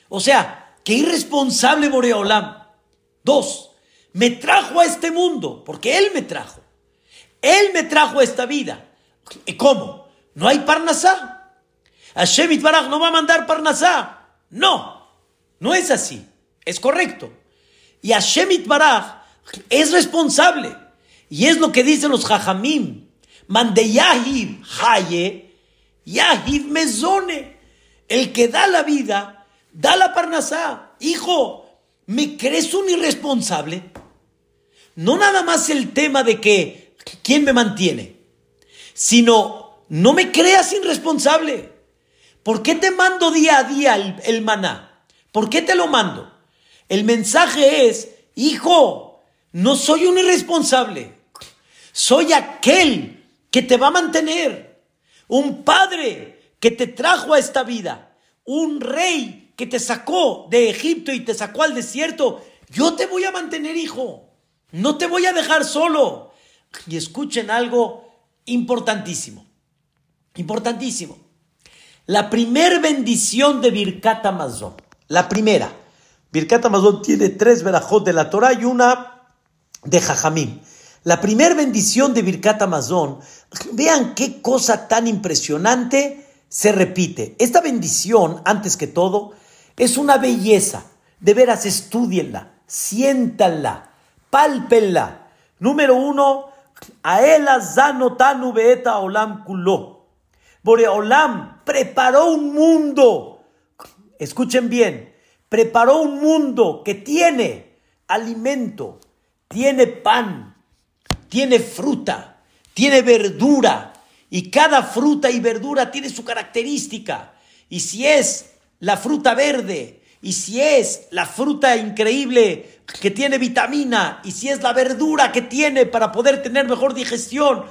O sea, qué irresponsable Boreolam. Dos, me trajo a este mundo, porque Él me trajo. Él me trajo a esta vida. ¿Y cómo? ¿No hay Parnasá? Hashem Baraj no va a mandar Parnasá. No, no es así. Es correcto. Y Hashem Baraj es responsable. Y es lo que dicen los Jajamim. Mande Yahid Haye, Yahid Mezone. El que da la vida, da la Parnasá. Hijo, ¿me crees un irresponsable? No nada más el tema de que quién me mantiene, sino no me creas irresponsable. ¿Por qué te mando día a día el, el maná? ¿Por qué te lo mando? El mensaje es, hijo, no soy un irresponsable, soy aquel que te va a mantener, un padre que te trajo a esta vida, un rey que te sacó de Egipto y te sacó al desierto. Yo te voy a mantener, hijo, no te voy a dejar solo. Y escuchen algo importantísimo, importantísimo. La primer bendición de Birkat Amazon, la primera, Birkat Amazon tiene tres verajot de la Torah y una de Jajamim. La primera bendición de Birkat Amazon, vean qué cosa tan impresionante se repite. Esta bendición, antes que todo, es una belleza. De veras, estudienla, siéntanla, pálpenla. Número uno, Aela Zanotanu Beeta Olam Kulo. Boreolam preparó un mundo. Escuchen bien, preparó un mundo que tiene alimento, tiene pan, tiene fruta, tiene verdura, y cada fruta y verdura tiene su característica. Y si es la fruta verde, y si es la fruta increíble que tiene vitamina, y si es la verdura que tiene para poder tener mejor digestión,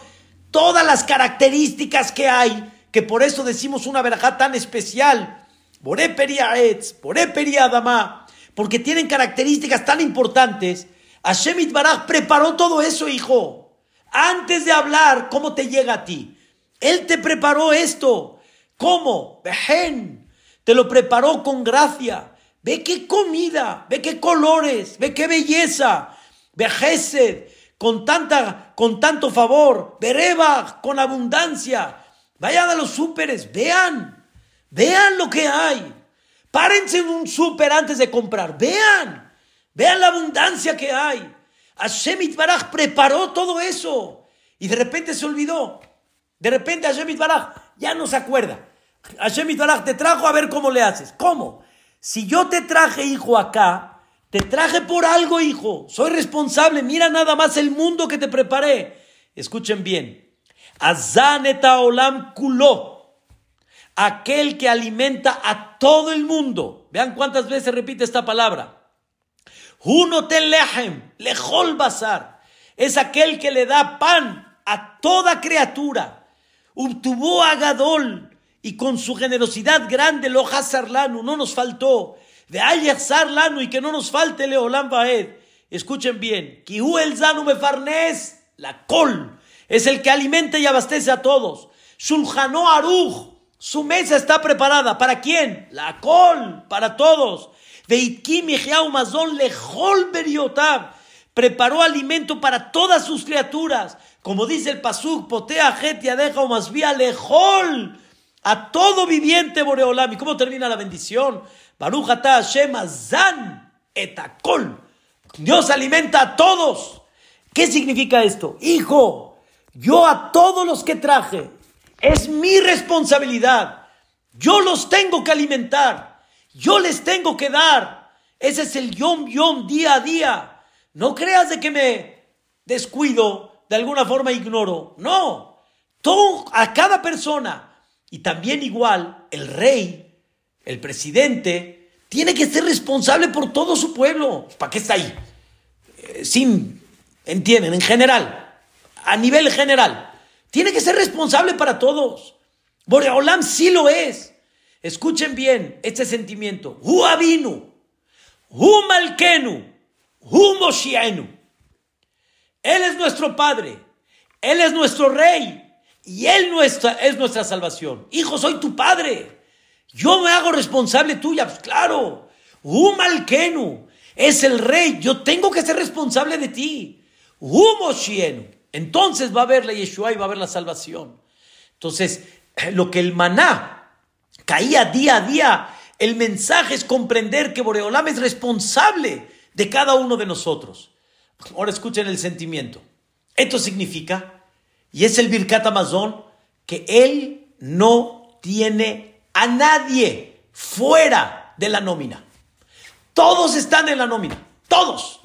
todas las características que hay, que por eso decimos una verajá tan especial, Boré Etz, Boré Adama, porque tienen características tan importantes. Hashem Baraj preparó todo eso, hijo. Antes de hablar, ¿cómo te llega a ti? Él te preparó esto. ¿Cómo? Te lo preparó con gracia. Ve qué comida, ve qué colores, ve qué belleza. Vejesed, con, tanta, con tanto favor. Bereba, con abundancia. Vayan a los súperes, vean. Vean lo que hay. Párense en un súper antes de comprar. Vean. Vean la abundancia que hay. Hashem Itbaraj preparó todo eso. Y de repente se olvidó. De repente Hashem Itbaraj ya no se acuerda. Hashem Itbaraj te trajo a ver cómo le haces. ¿Cómo? Si yo te traje, hijo, acá, te traje por algo, hijo. Soy responsable. Mira nada más el mundo que te preparé. Escuchen bien. Azaneta olam kulo aquel que alimenta a todo el mundo. Vean cuántas veces repite esta palabra. Uno lehem, lejol bazar. Es aquel que le da pan a toda criatura. Ubtuvo a Gadol y con su generosidad grande lo lanu, no nos faltó. De ayazar lanu y que no nos falte Leolam Baed. Escuchen bien. Kihu el zanu la col. Es el que alimenta y abastece a todos. Shulchano aruj su mesa está preparada. ¿Para quién? La col, para todos. Preparó alimento para todas sus criaturas. Como dice el Pasuk, potea jetia deja o más vía lejol. A todo viviente Boreolam. ¿Y cómo termina la bendición? Baruch. Dios alimenta a todos. ¿Qué significa esto? Hijo, yo a todos los que traje, es mi responsabilidad. Yo los tengo que alimentar. Yo les tengo que dar. Ese es el yom yom día a día. No creas de que me descuido, de alguna forma ignoro. No. Todo, a cada persona. Y también igual el rey, el presidente, tiene que ser responsable por todo su pueblo. ¿Para qué está ahí? Eh, sin, entienden, en general, a nivel general. Tiene que ser responsable para todos. Boreolam sí lo es. Escuchen bien este sentimiento. Hu Abinu, Hu. Él es nuestro Padre. Él es nuestro Rey. Y Él nuestra, es nuestra salvación. Hijo, soy tu Padre. Yo me hago responsable tuya. Pues claro. Hu Malkenu. Es el Rey. Yo tengo que ser responsable de ti. Hu Moshienu. Entonces va a haber la Yeshua y va a haber la salvación. Entonces, lo que el maná caía día a día, el mensaje es comprender que Boreolam es responsable de cada uno de nosotros. Ahora escuchen el sentimiento. Esto significa, y es el Birkat Amazon, que él no tiene a nadie fuera de la nómina. Todos están en la nómina, todos.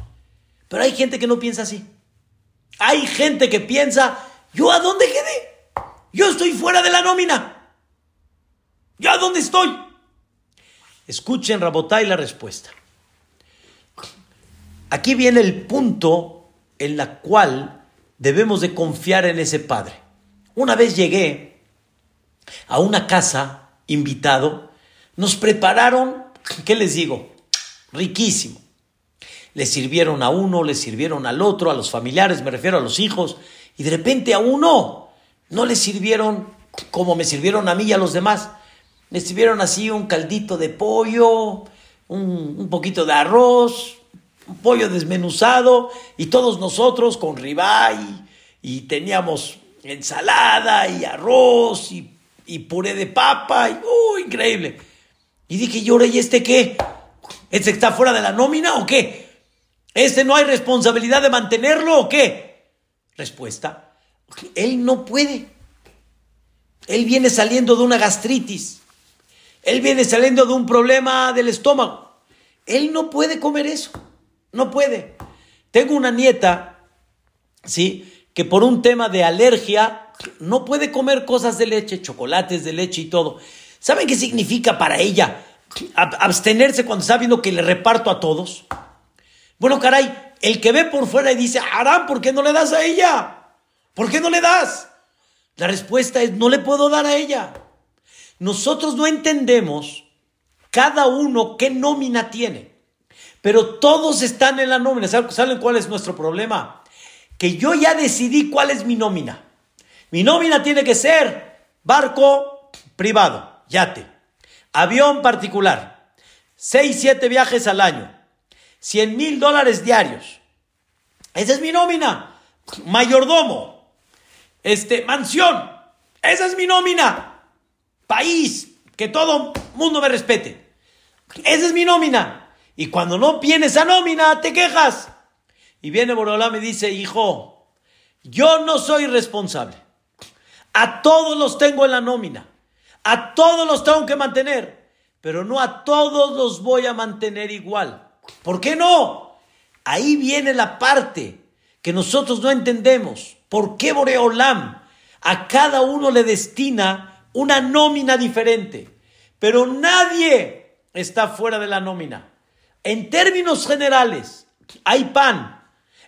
Pero hay gente que no piensa así. Hay gente que piensa, ¿yo a dónde quedé? Yo estoy fuera de la nómina. ¿Yo a dónde estoy? Escuchen, Rabotay, la respuesta. Aquí viene el punto en la cual debemos de confiar en ese padre. Una vez llegué a una casa invitado, nos prepararon, ¿qué les digo? Riquísimo. Le sirvieron a uno, le sirvieron al otro, a los familiares, me refiero a los hijos, y de repente a uno no le sirvieron como me sirvieron a mí y a los demás. Le sirvieron así un caldito de pollo, un, poquito de arroz, pollo desmenuzado, y todos nosotros con ribeye, y teníamos ensalada y arroz y, y puré de papa, y, ¡uh, increíble! Y dije, ¿y ahora y este qué? ¿Este está fuera de la nómina o qué? ¿Este no hay responsabilidad de mantenerlo o qué? Respuesta, él no puede. Él viene saliendo de una gastritis. Él viene saliendo de un problema del estómago. Él no puede comer eso. No puede. Tengo una nieta, ¿sí? Que por un tema de alergia no puede comer cosas de leche, chocolates de leche y todo. ¿Saben qué significa para ella abstenerse cuando está viendo que le reparto a todos? Bueno, caray, el que ve por fuera y dice, Aram, ¿por qué no le das a ella? ¿Por qué no le das? La respuesta es, no le puedo dar a ella. Nosotros no entendemos cada uno qué nómina tiene, pero todos están en la nómina. ¿Saben cuál es nuestro problema? Que yo ya decidí cuál es mi nómina. Mi nómina tiene que ser barco privado, yate, avión particular, seis, siete viajes al año 100 mil dólares diarios. Esa es mi nómina. Mayordomo. Este, mansión. Esa es mi nómina. País. Que todo mundo me respete. Esa es mi nómina. Y cuando no viene esa nómina, te quejas. Y viene Borolá y dice, hijo, yo no soy responsable. A todos los tengo en la nómina. A todos los tengo que mantener. Pero no a todos los voy a mantener igual. ¿Por qué no? Ahí viene la parte que nosotros no entendemos. ¿Por qué Boreolam a cada uno le destina una nómina diferente? Pero nadie está fuera de la nómina. En términos generales, hay pan.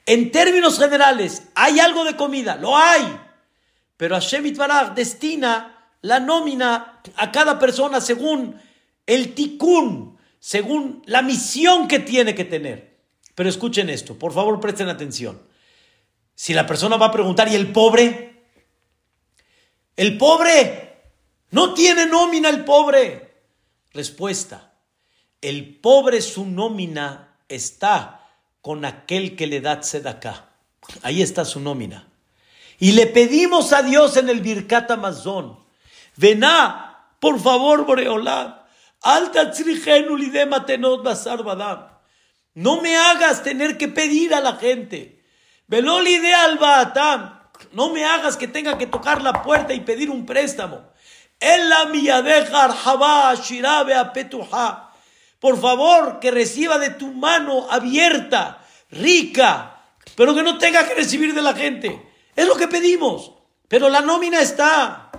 En términos generales, hay algo de comida. Lo hay. Pero Hashem Itbaraj destina la nómina a cada persona según el tikkun, según la misión que tiene que tener. Pero escuchen esto, por favor presten atención. Si la persona va a preguntar, ¿y el pobre? El pobre no tiene nómina el pobre. Respuesta, el pobre su nómina está con aquel que le da tzedakah. Ahí está su nómina. Y le pedimos a Dios en el Birkat Amazon, vená, por favor, Boreolá, Alta no me hagas tener que pedir a la gente. Velolide albatam. No me hagas que tenga que tocar la puerta y pedir un préstamo. Por favor, que reciba de tu mano abierta, rica, pero que no tenga que recibir de la gente. Es lo que pedimos. Pero la nómina está.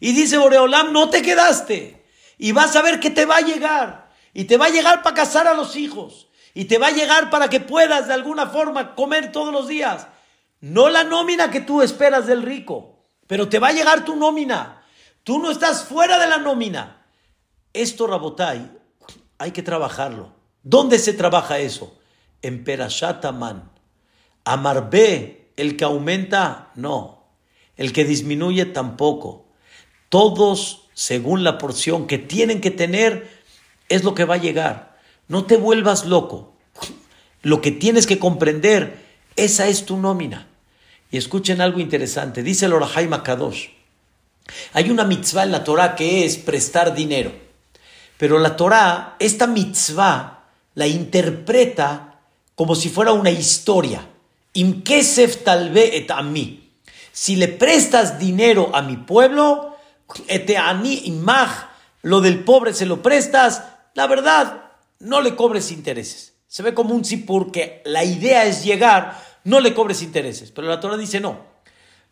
Y dice Boreolam, no te quedaste y vas a ver que te va a llegar. Y te va a llegar para casar a los hijos. Y te va a llegar para que puedas de alguna forma comer todos los días. No la nómina que tú esperas del rico, pero te va a llegar tu nómina. Tú no estás fuera de la nómina. Esto, Rabotai, hay que trabajarlo. ¿Dónde se trabaja eso? En Perashataman. Amarbe, el que aumenta, no. El que disminuye, tampoco. Todos según la porción que tienen que tener, es lo que va a llegar. No te vuelvas loco. Lo que tienes que comprender, esa es tu nómina. Y escuchen algo interesante. Dice el Orahai Kadosh. Hay una mitzvah en la Torah que es prestar dinero. Pero la Torah, esta mitzvah, la interpreta como si fuera una historia. Imkesef talve et a mí. Si le prestas dinero a mi pueblo, lo del pobre se lo prestas, la verdad, no le cobres intereses. Se ve como un sí porque la idea es llegar, no le cobres intereses. Pero la Torah dice no.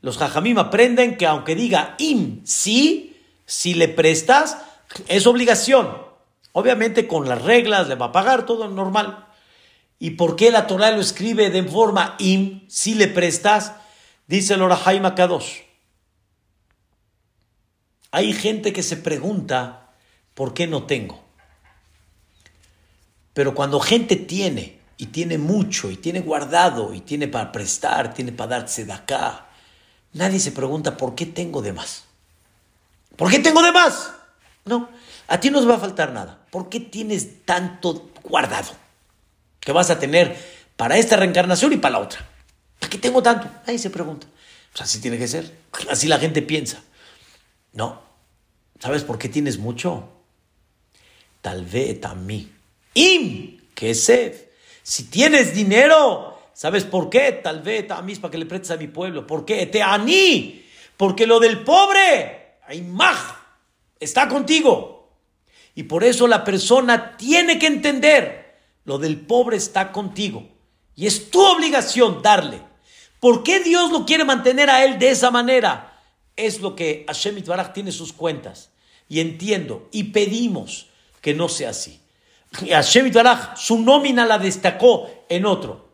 Los jajamim aprenden que aunque diga im, sí, si le prestas, es obligación. Obviamente con las reglas le va a pagar todo normal. ¿Y por qué la Torah lo escribe de forma im, si le prestas? Dice el Orahai Kadosh. Hay gente que se pregunta, ¿por qué no tengo? Pero cuando gente tiene, y tiene mucho, y tiene guardado, y tiene para prestar, tiene para darse de acá, nadie se pregunta, ¿por qué tengo de más? ¿Por qué tengo de más? No, a ti no va a faltar nada. ¿Por qué tienes tanto guardado? Que vas a tener para esta reencarnación y para la otra. ¿Por qué tengo tanto? Nadie se pregunta. Pues así tiene que ser. Así la gente piensa. No. ¿Sabes por qué tienes mucho? Tal vez a mí. Im, que sed. Si tienes dinero, ¿sabes por qué? Tal vez a mí es para que le prestes a mi pueblo. ¿Por qué? Te aní. Porque lo del pobre, Aymaj, está contigo. Y por eso la persona tiene que entender, lo del pobre está contigo. Y es tu obligación darle. ¿Por qué Dios lo quiere mantener a él de esa manera? Es lo que Hashem Itbaraj tiene sus cuentas. Y entiendo y pedimos que no sea así. Y Hashem Itbaraj su nómina la destacó en otro.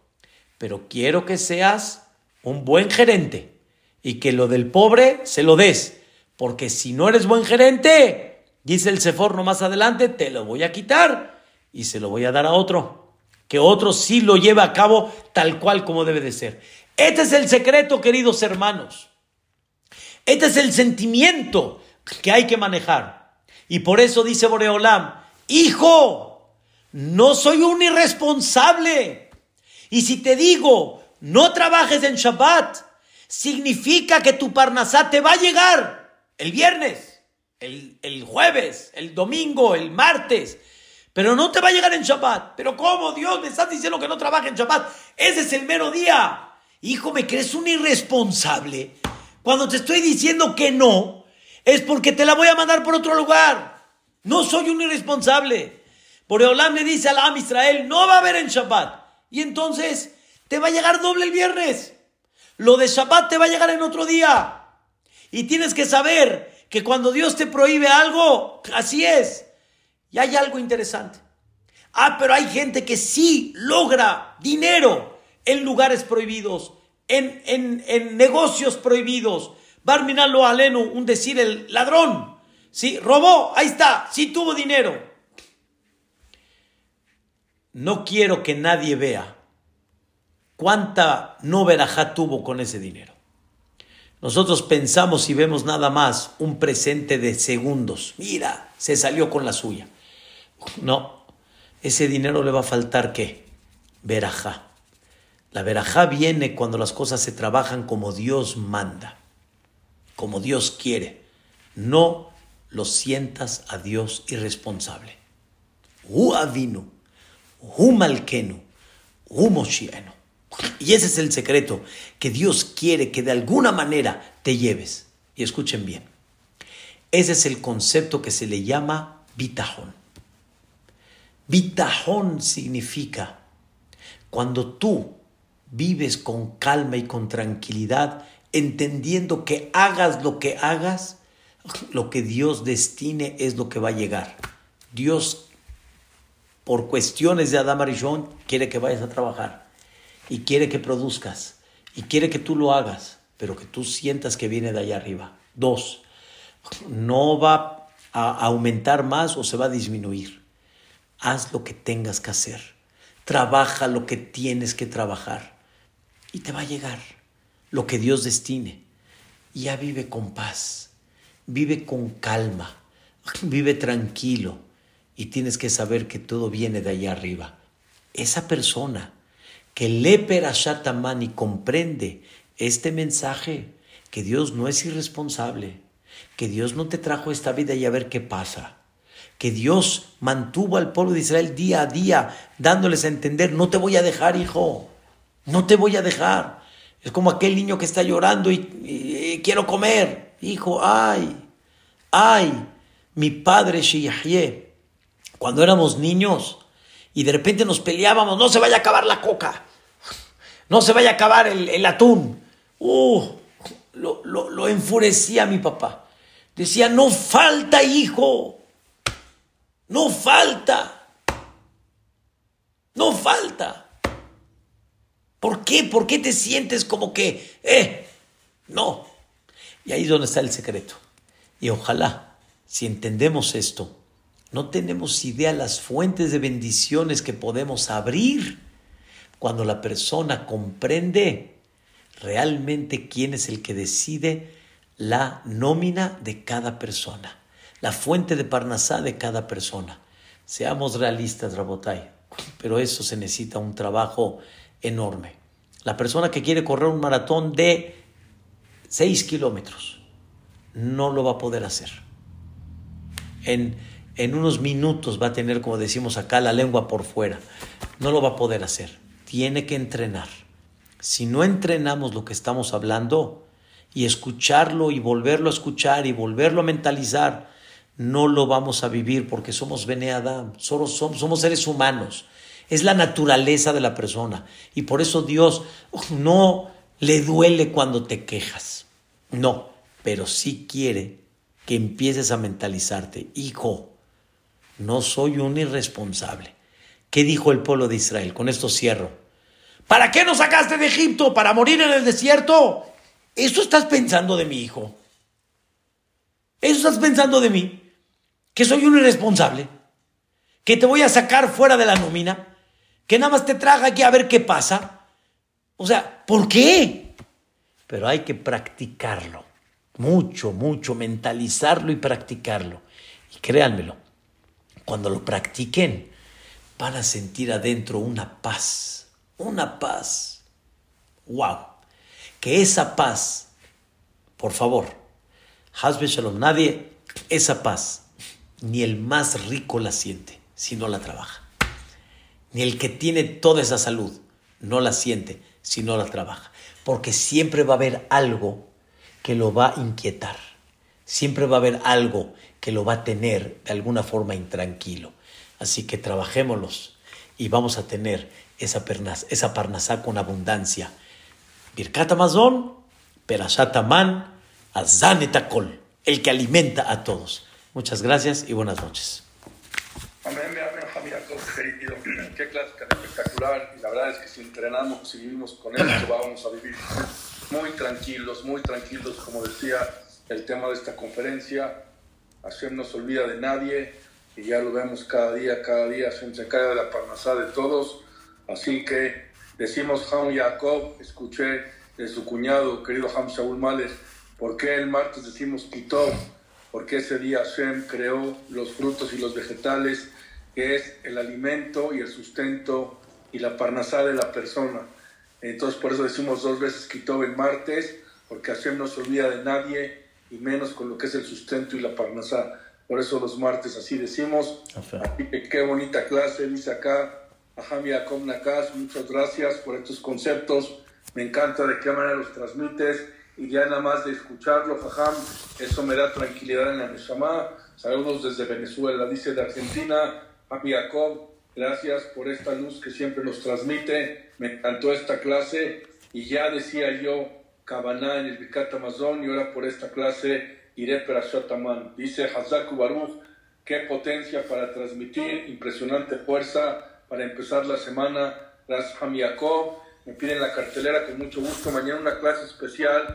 Pero quiero que seas un buen gerente y que lo del pobre se lo des. Porque si no eres buen gerente, dice el Seforno más adelante, te lo voy a quitar y se lo voy a dar a otro. Que otro sí lo lleve a cabo tal cual como debe de ser. Este es el secreto, queridos hermanos. Este es el sentimiento que hay que manejar. Y por eso dice Boreolam, hijo, no soy un irresponsable. Y si te digo, no trabajes en Shabbat, significa que tu Parnasá te va a llegar el viernes, el, el jueves, el domingo, el martes. Pero no te va a llegar en Shabbat. Pero ¿cómo, Dios? Me estás diciendo que no trabaje en Shabbat. Ese es el mero día. Hijo, ¿me crees un irresponsable? Cuando te estoy diciendo que no, es porque te la voy a mandar por otro lugar. No soy un irresponsable. Boreolam le dice al Am Israel, no va a haber en Shabbat. Y entonces te va a llegar doble el viernes. Lo de Shabbat te va a llegar en otro día. Y tienes que saber que cuando Dios te prohíbe algo, así es. Y hay algo interesante. Ah, pero hay gente que sí logra dinero en lugares prohibidos, en, en, negocios prohibidos. Barminalo alenu, un decir el ladrón. Sí, robó, ahí está, sí tuvo dinero. No quiero que nadie vea cuánta no verajá tuvo con ese dinero. Nosotros pensamos y vemos nada más un presente de segundos. Mira, se salió con la suya. No, ese dinero le va a faltar qué? Verajá. La verajá viene cuando las cosas se trabajan como Dios manda, como Dios quiere. No lo sientas a Dios irresponsable. Hu avinu, hu malkenu, hu. Y ese es el secreto, que Dios quiere que de alguna manera te lleves. Y escuchen bien, ese es el concepto que se le llama bitajón. Bitajón significa cuando tú vives con calma y con tranquilidad, entendiendo que hagas lo que hagas, lo que Dios destine es lo que va a llegar. Dios, por cuestiones de Adam Arishon, quiere que vayas a trabajar y quiere que produzcas y quiere que tú lo hagas, pero que tú sientas que viene de allá arriba. Dos, no va a aumentar más o se va a disminuir. Haz lo que tengas que hacer. Trabaja lo que tienes que trabajar y te va a llegar lo que Dios destine. Ya vive con paz, vive con calma, vive tranquilo y tienes que saber que todo viene de allá arriba. Esa persona que lee Perashat y comprende este mensaje, que Dios no es irresponsable, que Dios no te trajo esta vida y a ver qué pasa, que Dios mantuvo al pueblo de Israel día a día, dándoles a entender, no te voy a dejar, hijo, no te voy a dejar. Es como aquel niño que está llorando y, quiero comer. Hijo, ay, ay, mi padre Shiyahye, cuando éramos niños y de repente nos peleábamos, no se vaya a acabar la coca, no se vaya a acabar el, atún. Uh, lo, lo, lo enfurecía mi papá. Decía, no falta, hijo, no falta, no falta. ¿Por qué? ¿Por qué te sientes como que, eh, no? Y ahí es donde está el secreto. Y ojalá, si entendemos esto, no tenemos idea las fuentes de bendiciones que podemos abrir cuando la persona comprende realmente quién es el que decide la nómina de cada persona, la fuente de Parnasá de cada persona. Seamos realistas, Rabotai, pero eso se necesita un trabajo enorme. La persona que quiere correr un maratón de 6 kilómetros no lo va a poder hacer. En, en unos minutos va a tener, como decimos acá, la lengua por fuera. No lo va a poder hacer. Tiene que entrenar. Si no entrenamos lo que estamos hablando, y escucharlo y volverlo a escuchar y volverlo a mentalizar, no lo vamos a vivir porque somos Bene Adam, somos, somos seres humanos. Es la naturaleza de la persona. Y por eso Dios no le duele cuando te quejas. No, pero sí quiere que empieces a mentalizarte. Hijo, no soy un irresponsable. ¿Qué dijo el pueblo de Israel? Con esto cierro. ¿Para qué nos sacaste de Egipto? ¿Para morir en el desierto? ¿Eso estás pensando de mi hijo? ¿Eso estás pensando de mí? ¿Que soy un irresponsable? ¿Que te voy a sacar fuera de la nómina? ¿Que nada más te traga aquí a ver qué pasa? O sea, ¿por qué? Pero hay que practicarlo. Mucho, mucho, mentalizarlo y practicarlo. Y créanmelo, cuando lo practiquen, van a sentir adentro una paz. Una paz. ¡Wow! que esa paz, por favor, Hasbe Shalom, nadie, esa paz, ni el más rico la siente si no la trabaja. Ni el que tiene toda esa salud no la siente si no la trabaja. Porque siempre va a haber algo que lo va a inquietar. Siempre va a haber algo que lo va a tener de alguna forma intranquilo. Así que trabajémoslos y vamos a tener esa, pernas, esa parnasá con abundancia Birkat Amazon, Perashat Aman, Azanetakol, el que alimenta a todos. Muchas gracias y buenas noches. Amén, amén, querido. Qué clase tan espectacular. Y la verdad es que si entrenamos, si vivimos con esto, vamos a vivir muy tranquilos, muy tranquilos, como decía el tema de esta conferencia. Hashem no se olvida de nadie y ya lo vemos cada día, cada día. Hashem se cae de la parnasá de todos. Así que Decimos Ham Jacob, escuché de su cuñado, querido Ham Shaul Males, ¿por qué el martes decimos Kitov? Porque ese día Hashem creó los frutos y los vegetales, que es el alimento y el sustento y la parnasá de la persona. Entonces por eso decimos dos veces Kitov el martes, porque Hashem no se olvida de nadie y menos con lo que es el sustento y la parnasá. Por eso los martes así decimos. Así que qué bonita clase, dice acá Ajam Yaakov Nakas, muchas gracias por estos conceptos. Me encanta de qué manera los transmites y ya nada más de escucharlo, Jajam, eso me da tranquilidad en la Neshama. Saludos desde Venezuela, dice de Argentina, Ajam Yaakov, gracias por esta luz que siempre nos transmite. Me encantó esta clase y ya decía yo, Kabaná en el Bikat Amazon y ahora por esta clase iré para Shotaman. Dice Hazaku Baruch, qué potencia para transmitir, impresionante fuerza para empezar la semana. Gracias, Jacob. Me piden la cartelera con mucho gusto. Mañana una clase especial